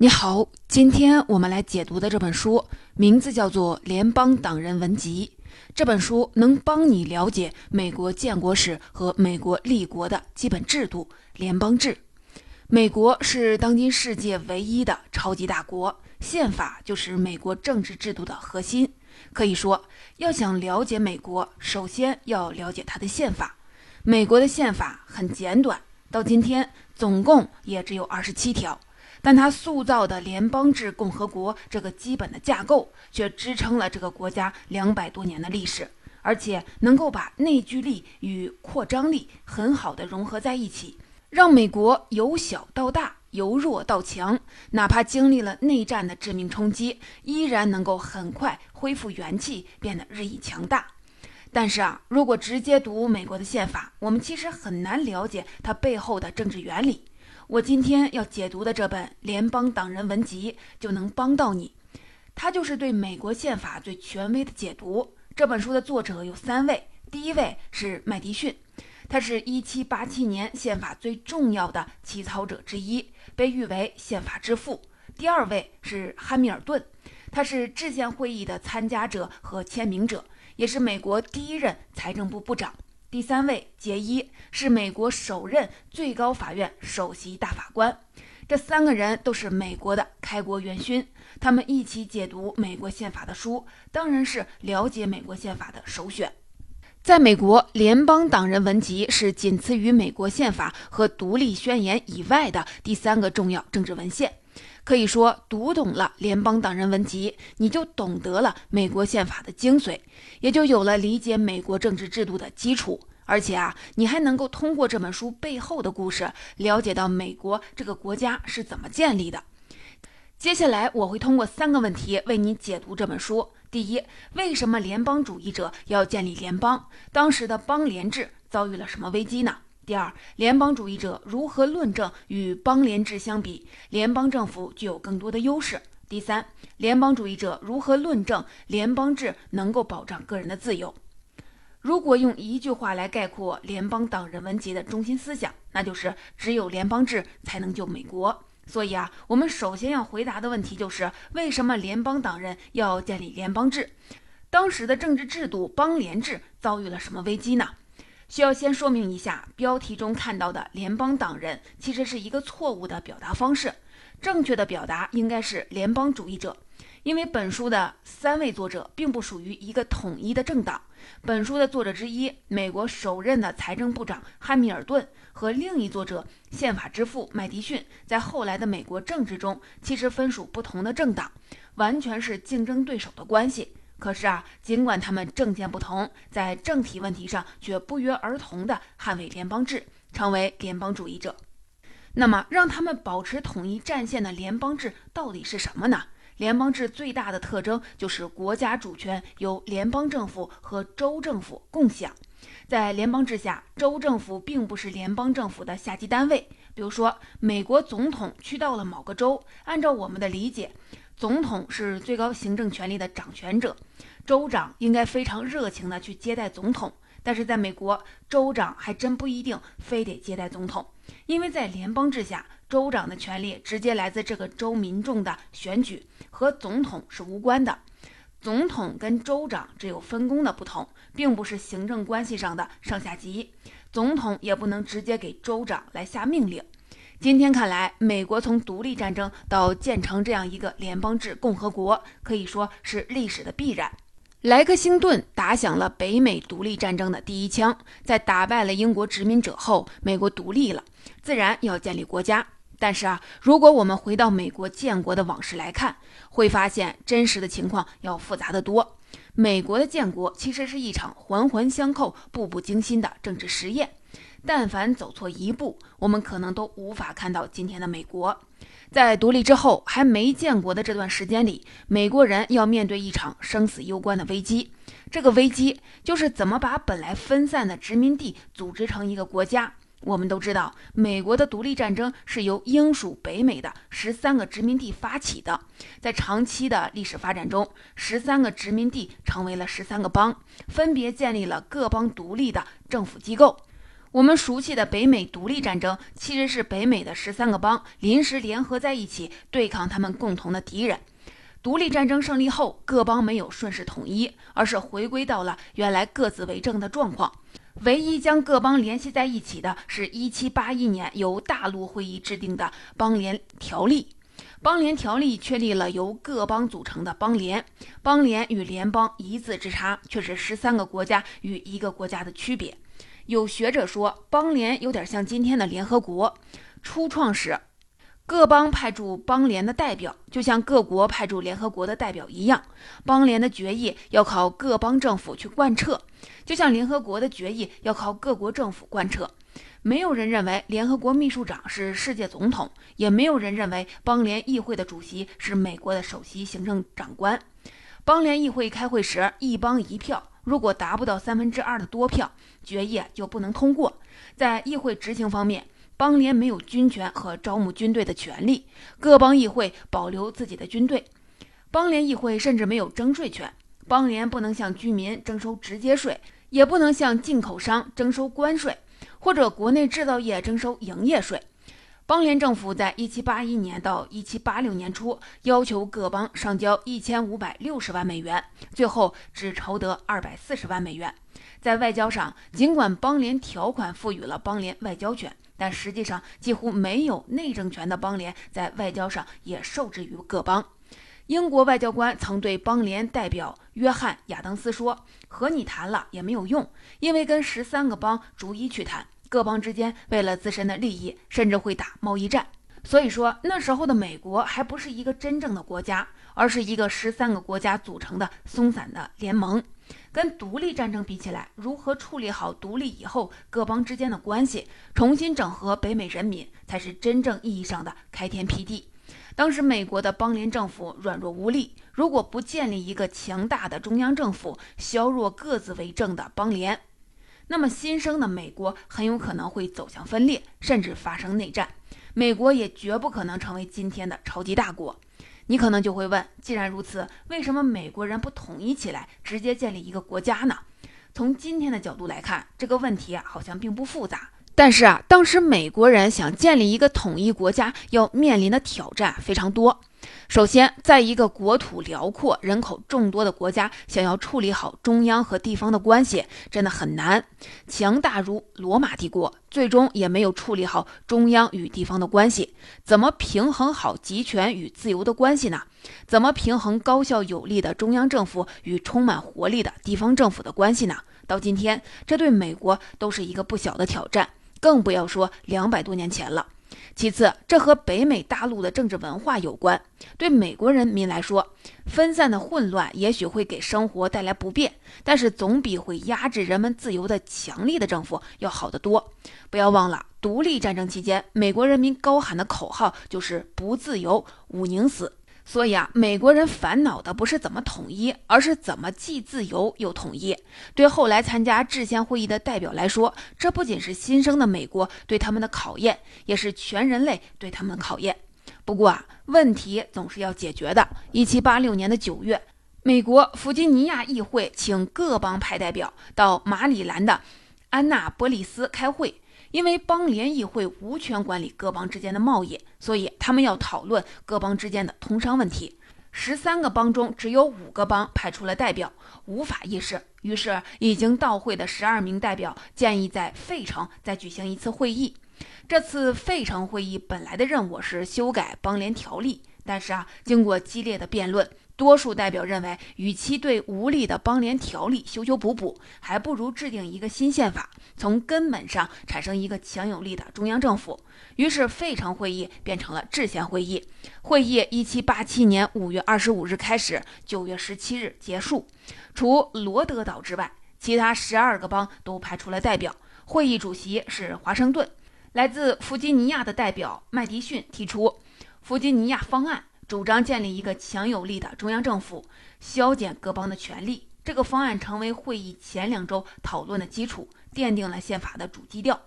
你好，今天我们来解读的这本书名字叫做《联邦党人文集》。这本书能帮你了解美国建国史和美国立国的基本制度——联邦制。美国是当今世界唯一的超级大国，宪法就是美国政治制度的核心。可以说，要想了解美国，首先要了解它的宪法。美国的宪法很简短，到今天总共也只有二十七条。但他塑造的联邦制共和国这个基本的架构，却支撑了这个国家两百多年的历史，而且能够把内聚力与扩张力很好的融合在一起，让美国由小到大，由弱到强，哪怕经历了内战的致命冲击，依然能够很快恢复元气，变得日益强大。但是啊，如果直接读美国的宪法，我们其实很难了解它背后的政治原理。我今天要解读的这本《联邦党人文集》就能帮到你，它就是对美国宪法最权威的解读。这本书的作者有三位，第一位是麦迪逊，他是一七八七年宪法最重要的起草者之一，被誉为宪法之父。第二位是汉密尔顿，他是制宪会议的参加者和签名者，也是美国第一任财政部部长。第三位杰伊是美国首任最高法院首席大法官，这三个人都是美国的开国元勋。他们一起解读美国宪法的书，当然是了解美国宪法的首选。在美国，《联邦党人文集》是仅次于美国宪法和独立宣言以外的第三个重要政治文献。可以说，读懂了《联邦党人文集》，你就懂得了美国宪法的精髓，也就有了理解美国政治制度的基础。而且啊，你还能够通过这本书背后的故事，了解到美国这个国家是怎么建立的。接下来，我会通过三个问题为你解读这本书：第一，为什么联邦主义者要建立联邦？当时的邦联制遭遇了什么危机呢？第二，联邦主义者如何论证与邦联制相比，联邦政府具有更多的优势？第三，联邦主义者如何论证联邦制能够保障个人的自由？如果用一句话来概括联邦党人文集的中心思想，那就是只有联邦制才能救美国。所以啊，我们首先要回答的问题就是：为什么联邦党人要建立联邦制？当时的政治制度邦联制遭遇了什么危机呢？需要先说明一下，标题中看到的“联邦党人”其实是一个错误的表达方式，正确的表达应该是“联邦主义者”，因为本书的三位作者并不属于一个统一的政党。本书的作者之一，美国首任的财政部长汉密尔顿和另一作者宪法之父麦迪逊，在后来的美国政治中其实分属不同的政党，完全是竞争对手的关系。可是啊，尽管他们政见不同，在政体问题上却不约而同地捍卫联邦制，成为联邦主义者。那么，让他们保持统一战线的联邦制到底是什么呢？联邦制最大的特征就是国家主权由联邦政府和州政府共享。在联邦制下，州政府并不是联邦政府的下级单位。比如说，美国总统去到了某个州，按照我们的理解。总统是最高行政权力的掌权者，州长应该非常热情地去接待总统。但是在美国，州长还真不一定非得接待总统，因为在联邦制下，州长的权力直接来自这个州民众的选举，和总统是无关的。总统跟州长只有分工的不同，并不是行政关系上的上下级。总统也不能直接给州长来下命令。今天看来，美国从独立战争到建成这样一个联邦制共和国，可以说是历史的必然。莱克星顿打响了北美独立战争的第一枪，在打败了英国殖民者后，美国独立了，自然要建立国家。但是啊，如果我们回到美国建国的往事来看，会发现真实的情况要复杂得多。美国的建国其实是一场环环相扣、步步惊心的政治实验。但凡走错一步，我们可能都无法看到今天的美国。在独立之后还没建国的这段时间里，美国人要面对一场生死攸关的危机。这个危机就是怎么把本来分散的殖民地组织成一个国家。我们都知道，美国的独立战争是由英属北美的十三个殖民地发起的。在长期的历史发展中，十三个殖民地成为了十三个邦，分别建立了各邦独立的政府机构。我们熟悉的北美独立战争，其实是北美的十三个邦临时联合在一起对抗他们共同的敌人。独立战争胜利后，各邦没有顺势统一，而是回归到了原来各自为政的状况。唯一将各邦联系在一起的是1781年由大陆会议制定的邦联条例。邦联条例确立了由各邦组成的邦联，邦联与联邦一字之差，却是十三个国家与一个国家的区别。有学者说，邦联有点像今天的联合国。初创时，各邦派驻邦联的代表，就像各国派驻联合国的代表一样。邦联的决议要靠各邦政府去贯彻，就像联合国的决议要靠各国政府贯彻。没有人认为联合国秘书长是世界总统，也没有人认为邦联议会的主席是美国的首席行政长官。邦联议会开会时，一邦一票，如果达不到三分之二的多票，决议就不能通过。在议会执行方面，邦联没有军权和招募军队的权利，各邦议会保留自己的军队。邦联议会甚至没有征税权，邦联不能向居民征收直接税，也不能向进口商征收关税。或者国内制造业征收营业税。邦联政府在1781年到1786年初要求各邦上交1560万美元，最后只筹得240万美元。在外交上，尽管邦联条款赋予了邦联外交权，但实际上几乎没有内政权的邦联在外交上也受制于各邦。英国外交官曾对邦联代表约翰·亚当斯说：“和你谈了也没有用，因为跟十三个邦逐一去谈，各邦之间为了自身的利益，甚至会打贸易战。所以说，那时候的美国还不是一个真正的国家，而是一个十三个国家组成的松散的联盟。跟独立战争比起来，如何处理好独立以后各邦之间的关系，重新整合北美人民，才是真正意义上的开天辟地。”当时美国的邦联政府软弱无力，如果不建立一个强大的中央政府，削弱各自为政的邦联，那么新生的美国很有可能会走向分裂，甚至发生内战。美国也绝不可能成为今天的超级大国。你可能就会问：既然如此，为什么美国人不统一起来，直接建立一个国家呢？从今天的角度来看，这个问题啊，好像并不复杂。但是啊，当时美国人想建立一个统一国家，要面临的挑战非常多。首先，在一个国土辽阔、人口众多的国家，想要处理好中央和地方的关系，真的很难。强大如罗马帝国，最终也没有处理好中央与地方的关系。怎么平衡好集权与自由的关系呢？怎么平衡高效有力的中央政府与充满活力的地方政府的关系呢？到今天，这对美国都是一个不小的挑战。更不要说两百多年前了。其次，这和北美大陆的政治文化有关。对美国人民来说，分散的混乱也许会给生活带来不便，但是总比会压制人们自由的强力的政府要好得多。不要忘了，独立战争期间，美国人民高喊的口号就是“不自由，毋宁死”。所以啊，美国人烦恼的不是怎么统一，而是怎么既自由又统一。对后来参加制宪会议的代表来说，这不仅是新生的美国对他们的考验，也是全人类对他们的考验。不过啊，问题总是要解决的。一七八六年的九月，美国弗吉尼亚议会请各邦派代表到马里兰的安娜波利斯开会。因为邦联议会无权管理各邦之间的贸易，所以他们要讨论各邦之间的通商问题。十三个邦中只有五个邦派出了代表，无法议事。于是，已经到会的十二名代表建议在费城再举行一次会议。这次费城会议本来的任务是修改邦联条例，但是啊，经过激烈的辩论。多数代表认为，与其对无力的邦联条例修修补补，还不如制定一个新宪法，从根本上产生一个强有力的中央政府。于是，费城会议变成了制宪会议。会议一七八七年五月二十五日开始，九月十七日结束。除罗德岛之外，其他十二个邦都派出了代表。会议主席是华盛顿。来自弗吉尼亚的代表麦迪逊提出弗吉尼亚方案。主张建立一个强有力的中央政府，削减各邦的权力。这个方案成为会议前两周讨论的基础，奠定了宪法的主基调。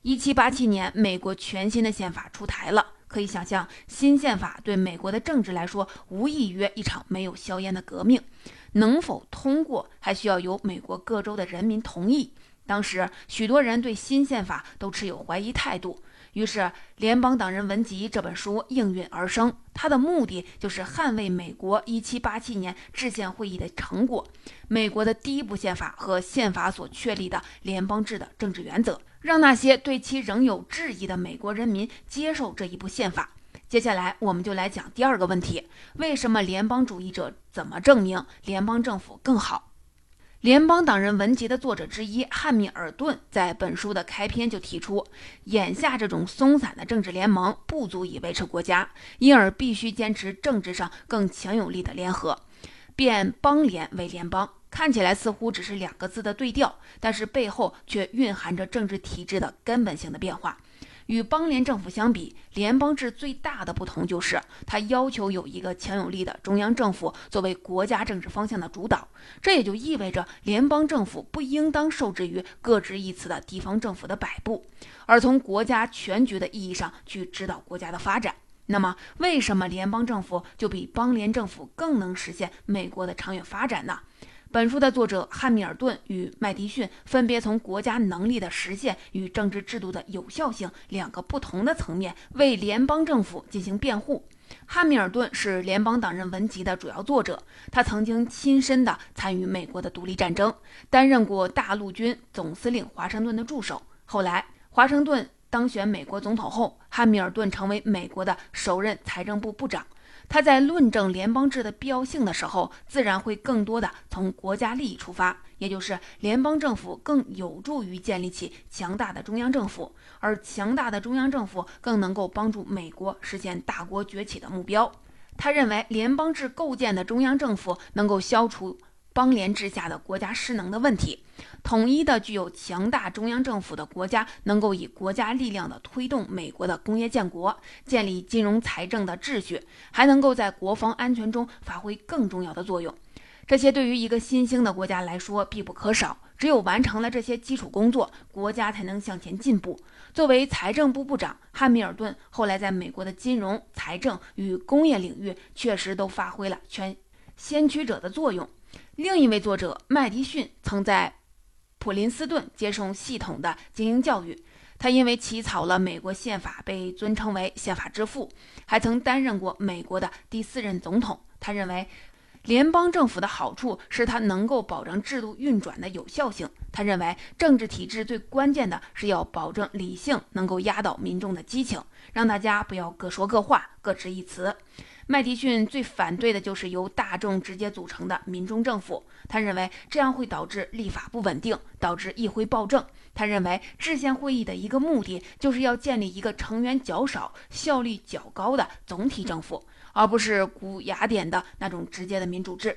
一七八七年，美国全新的宪法出台了。可以想象，新宪法对美国的政治来说，无异于一场没有硝烟的革命。能否通过，还需要由美国各州的人民同意。当时许多人对新宪法都持有怀疑态度。于是，《联邦党人文集》这本书应运而生。它的目的就是捍卫美国1787年制宪会议的成果——美国的第一部宪法和宪法所确立的联邦制的政治原则，让那些对其仍有质疑的美国人民接受这一部宪法。接下来，我们就来讲第二个问题：为什么联邦主义者怎么证明联邦政府更好？《联邦党人文集》的作者之一汉密尔顿在本书的开篇就提出，眼下这种松散的政治联盟不足以维持国家，因而必须坚持政治上更强有力的联合，变邦联为联邦。看起来似乎只是两个字的对调，但是背后却蕴含着政治体制的根本性的变化。与邦联政府相比，联邦制最大的不同就是，它要求有一个强有力的中央政府作为国家政治方向的主导。这也就意味着，联邦政府不应当受制于各执一词的地方政府的摆布，而从国家全局的意义上去指导国家的发展。那么，为什么联邦政府就比邦联政府更能实现美国的长远发展呢？本书的作者汉密尔顿与麦迪逊分别从国家能力的实现与政治制度的有效性两个不同的层面为联邦政府进行辩护。汉密尔顿是联邦党人文集的主要作者，他曾经亲身的参与美国的独立战争，担任过大陆军总司令华盛顿的助手。后来，华盛顿当选美国总统后，汉密尔顿成为美国的首任财政部部长。他在论证联邦制的必要性的时候，自然会更多的从国家利益出发，也就是联邦政府更有助于建立起强大的中央政府，而强大的中央政府更能够帮助美国实现大国崛起的目标。他认为，联邦制构建的中央政府能够消除。邦联制下的国家失能的问题，统一的具有强大中央政府的国家，能够以国家力量的推动美国的工业建国，建立金融财政的秩序，还能够在国防安全中发挥更重要的作用。这些对于一个新兴的国家来说必不可少。只有完成了这些基础工作，国家才能向前进步。作为财政部部长，汉密尔顿后来在美国的金融、财政与工业领域确实都发挥了全先驱者的作用。另一位作者麦迪逊曾在普林斯顿接受系统的精英教育，他因为起草了美国宪法被尊称为宪法之父，还曾担任过美国的第四任总统。他认为，联邦政府的好处是它能够保证制度运转的有效性。他认为，政治体制最关键的是要保证理性能够压倒民众的激情，让大家不要各说各话、各执一词。麦迪逊最反对的就是由大众直接组成的民众政府。他认为这样会导致立法不稳定，导致议会暴政。他认为制宪会议的一个目的就是要建立一个成员较少、效率较高的总体政府，而不是古雅典的那种直接的民主制。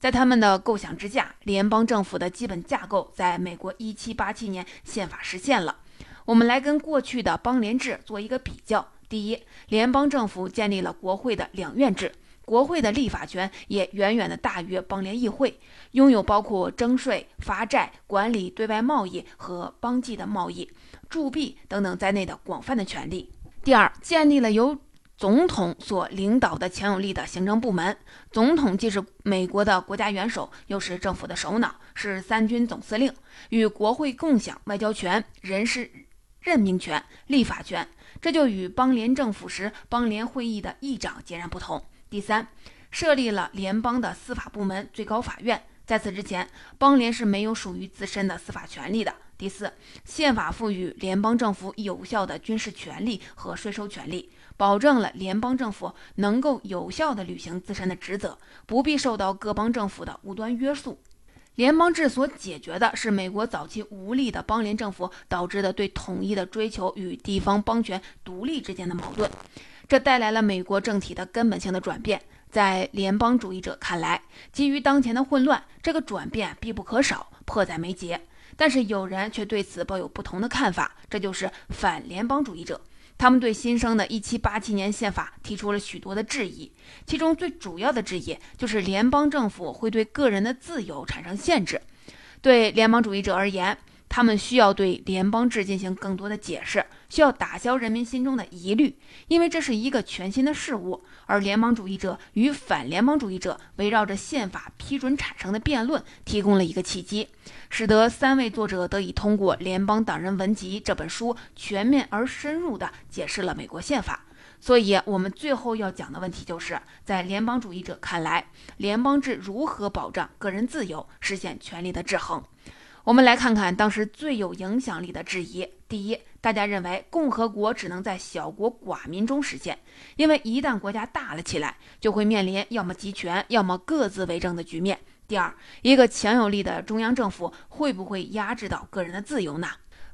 在他们的构想之下，联邦政府的基本架构在美国1787年宪法实现了。我们来跟过去的邦联制做一个比较。第一，联邦政府建立了国会的两院制，国会的立法权也远远的大于邦联议会，拥有包括征税、发债、管理对外贸易和邦际的贸易、铸币等等在内的广泛的权利。第二，建立了由总统所领导的强有力的行政部门，总统既是美国的国家元首，又是政府的首脑，是三军总司令，与国会共享外交权、人事任命权、立法权。这就与邦联政府时邦联会议的议长截然不同。第三，设立了联邦的司法部门——最高法院。在此之前，邦联是没有属于自身的司法权利的。第四，宪法赋予联邦政府有效的军事权利和税收权利，保证了联邦政府能够有效地履行自身的职责，不必受到各邦政府的无端约束。联邦制所解决的是美国早期无力的邦联政府导致的对统一的追求与地方邦权独立之间的矛盾，这带来了美国政体的根本性的转变。在联邦主义者看来，基于当前的混乱，这个转变必不可少，迫在眉睫。但是有人却对此抱有不同的看法，这就是反联邦主义者。他们对新生的一七八七年宪法提出了许多的质疑，其中最主要的质疑就是联邦政府会对个人的自由产生限制。对联邦主义者而言，他们需要对联邦制进行更多的解释，需要打消人民心中的疑虑，因为这是一个全新的事物。而联邦主义者与反联邦主义者围绕着宪法批准产生的辩论，提供了一个契机，使得三位作者得以通过《联邦党人文集》这本书，全面而深入地解释了美国宪法。所以，我们最后要讲的问题就是，在联邦主义者看来，联邦制如何保障个人自由，实现权力的制衡？我们来看看当时最有影响力的质疑。第一，大家认为共和国只能在小国寡民中实现，因为一旦国家大了起来，就会面临要么集权，要么各自为政的局面。第二，一个强有力的中央政府会不会压制到个人的自由呢？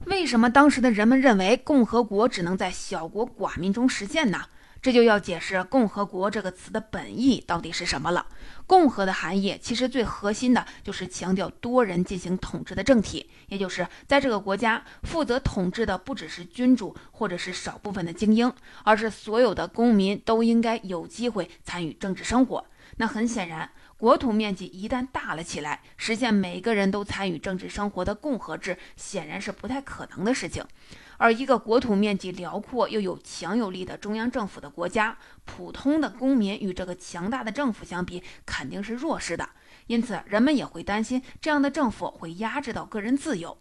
为什么当时的人们认为共和国只能在小国寡民中实现呢？这就要解释“共和国”这个词的本意到底是什么了。共和的含义其实最核心的就是强调多人进行统治的政体，也就是在这个国家负责统治的不只是君主或者是少部分的精英，而是所有的公民都应该有机会参与政治生活。那很显然。国土面积一旦大了起来，实现每个人都参与政治生活的共和制，显然是不太可能的事情。而一个国土面积辽阔又有强有力的中央政府的国家，普通的公民与这个强大的政府相比，肯定是弱势的。因此，人们也会担心这样的政府会压制到个人自由。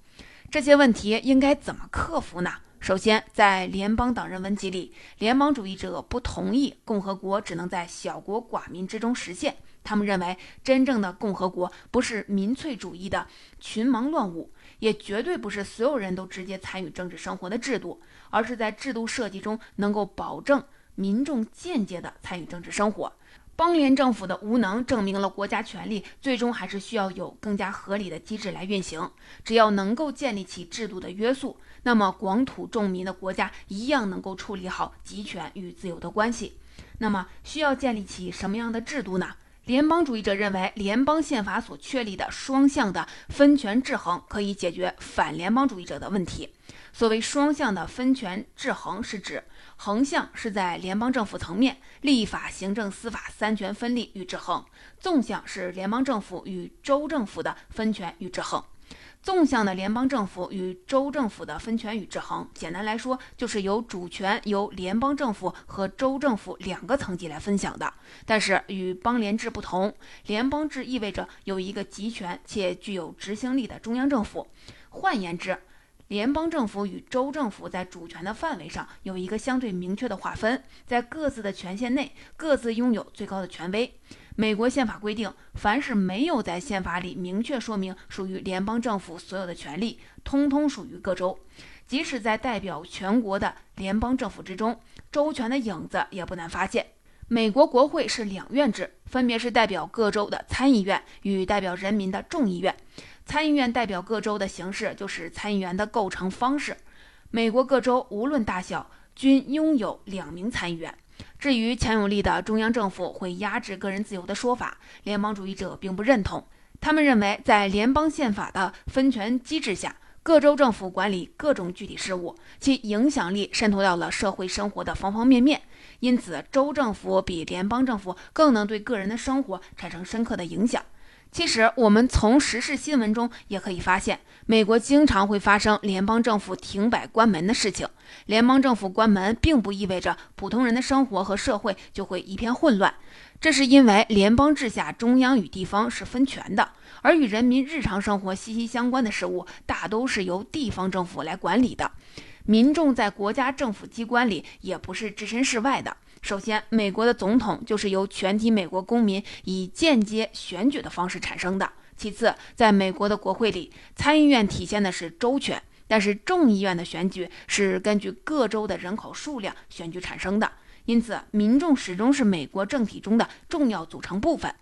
这些问题应该怎么克服呢？首先，在联邦党人文集里，联邦主义者不同意共和国只能在小国寡民之中实现。他们认为，真正的共和国不是民粹主义的群盲乱舞，也绝对不是所有人都直接参与政治生活的制度，而是在制度设计中能够保证民众间接的参与政治生活。邦联政府的无能证明了国家权力最终还是需要有更加合理的机制来运行。只要能够建立起制度的约束，那么广土众民的国家一样能够处理好集权与自由的关系。那么，需要建立起什么样的制度呢？联邦主义者认为，联邦宪法所确立的双向的分权制衡可以解决反联邦主义者的问题。所谓双向的分权制衡，是指横向是在联邦政府层面，立法、行政、司法三权分立与制衡；纵向是联邦政府与州政府的分权与制衡。纵向的联邦政府与州政府的分权与制衡，简单来说就是由主权由联邦政府和州政府两个层级来分享的。但是与邦联制不同，联邦制意味着有一个集权且具有执行力的中央政府。换言之，联邦政府与州政府在主权的范围上有一个相对明确的划分，在各自的权限内各自拥有最高的权威。美国宪法规定，凡是没有在宪法里明确说明属于联邦政府所有的权利，通通属于各州。即使在代表全国的联邦政府之中，州权的影子也不难发现。美国国会是两院制，分别是代表各州的参议院与代表人民的众议院。参议院代表各州的形式就是参议员的构成方式。美国各州无论大小，均拥有两名参议员。至于强有力的中央政府会压制个人自由的说法，联邦主义者并不认同。他们认为，在联邦宪法的分权机制下，各州政府管理各种具体事务，其影响力渗透到了社会生活的方方面面。因此，州政府比联邦政府更能对个人的生活产生深刻的影响。其实，我们从时事新闻中也可以发现，美国经常会发生联邦政府停摆关门的事情。联邦政府关门，并不意味着普通人的生活和社会就会一片混乱。这是因为联邦制下，中央与地方是分权的，而与人民日常生活息息相关的事物，大都是由地方政府来管理的。民众在国家政府机关里，也不是置身事外的。首先，美国的总统就是由全体美国公民以间接选举的方式产生的。其次，在美国的国会里，参议院体现的是州权，但是众议院的选举是根据各州的人口数量选举产生的。因此，民众始终是美国政体中的重要组成部分。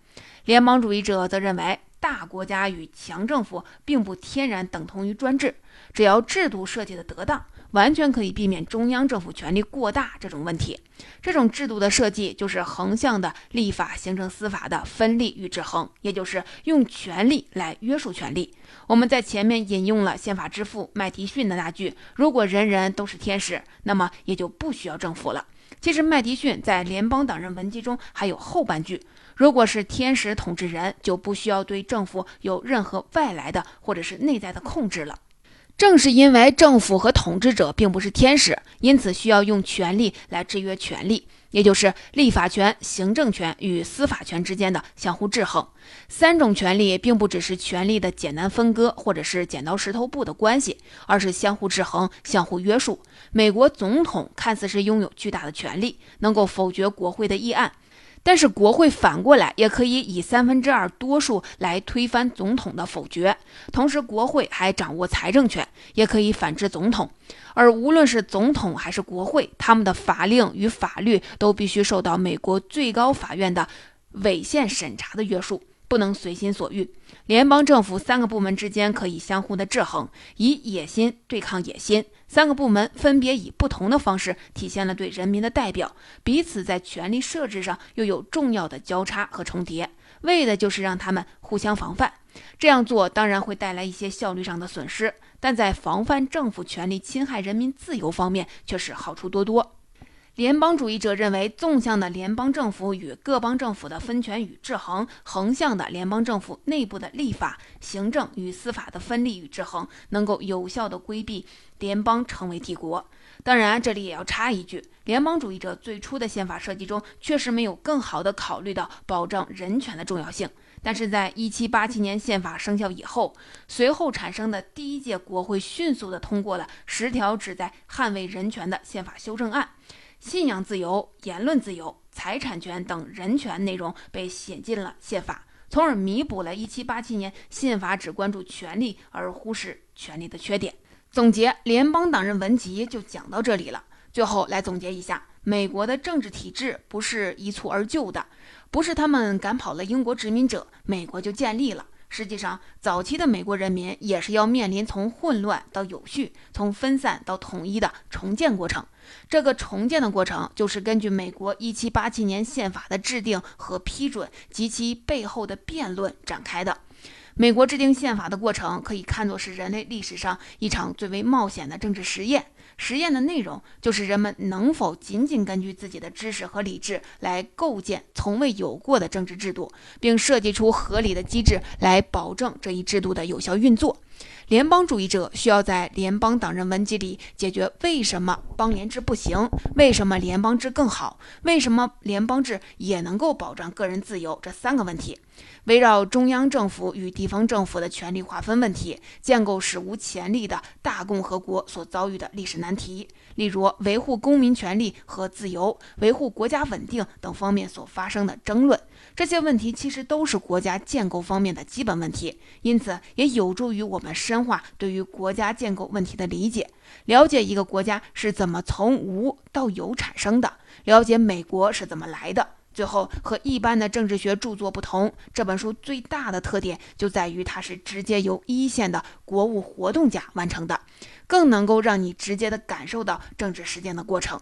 联邦主义者则认为，大国家与强政府并不天然等同于专制，只要制度设计的得当。完全可以避免中央政府权力过大这种问题。这种制度的设计就是横向的立法、形成、司法的分立与制衡，也就是用权力来约束权力。我们在前面引用了宪法之父麦迪逊的那句：“如果人人都是天使，那么也就不需要政府了。”其实，麦迪逊在《联邦党人文集》中还有后半句：“如果是天使统治人，就不需要对政府有任何外来的或者是内在的控制了。”正是因为政府和统治者并不是天使，因此需要用权力来制约权力。也就是立法权、行政权与司法权之间的相互制衡。三种权力并不只是权力的简单分割，或者是剪刀石头布的关系，而是相互制衡、相互约束。美国总统看似是拥有巨大的权力，能够否决国会的议案。但是国会反过来也可以以三分之二多数来推翻总统的否决，同时国会还掌握财政权，也可以反制总统。而无论是总统还是国会，他们的法令与法律都必须受到美国最高法院的违宪审查的约束。不能随心所欲。联邦政府三个部门之间可以相互的制衡，以野心对抗野心。三个部门分别以不同的方式体现了对人民的代表，彼此在权力设置上又有重要的交叉和重叠，为的就是让他们互相防范。这样做当然会带来一些效率上的损失，但在防范政府权力侵害人民自由方面却是好处多多。联邦主义者认为，纵向的联邦政府与各邦政府的分权与制衡，横向的联邦政府内部的立法、行政与司法的分立与制衡，能够有效地规避联邦成为帝国。当然，这里也要插一句，联邦主义者最初的宪法设计中确实没有更好地考虑到保障人权的重要性。但是在1787年宪法生效以后，随后产生的第一届国会迅速地通过了十条旨在捍卫人权的宪法修正案。信仰自由、言论自由、财产权等人权内容被写进了宪法，从而弥补了1787年宪法只关注权利而忽视权利的缺点。总结，联邦党人文集就讲到这里了。最后来总结一下，美国的政治体制不是一蹴而就的，不是他们赶跑了英国殖民者，美国就建立了。实际上，早期的美国人民也是要面临从混乱到有序、从分散到统一的重建过程。这个重建的过程，就是根据美国1787年宪法的制定和批准及其背后的辩论展开的。美国制定宪法的过程，可以看作是人类历史上一场最为冒险的政治实验。实验的内容就是人们能否仅仅根据自己的知识和理智来构建从未有过的政治制度，并设计出合理的机制来保证这一制度的有效运作。联邦主义者需要在联邦党人文集里解决为什么邦联制不行，为什么联邦制更好，为什么联邦制也能够保障个人自由这三个问题。围绕中央政府与地方政府的权力划分问题，建构史无前例的大共和国所遭遇的历史难题，例如维护公民权利和自由、维护国家稳定等方面所发生的争论。这些问题其实都是国家建构方面的基本问题，因此也有助于我们深化对于国家建构问题的理解，了解一个国家是怎么从无到有产生的，了解美国是怎么来的。最后，和一般的政治学著作不同，这本书最大的特点就在于它是直接由一线的国务活动家完成的，更能够让你直接的感受到政治实践的过程。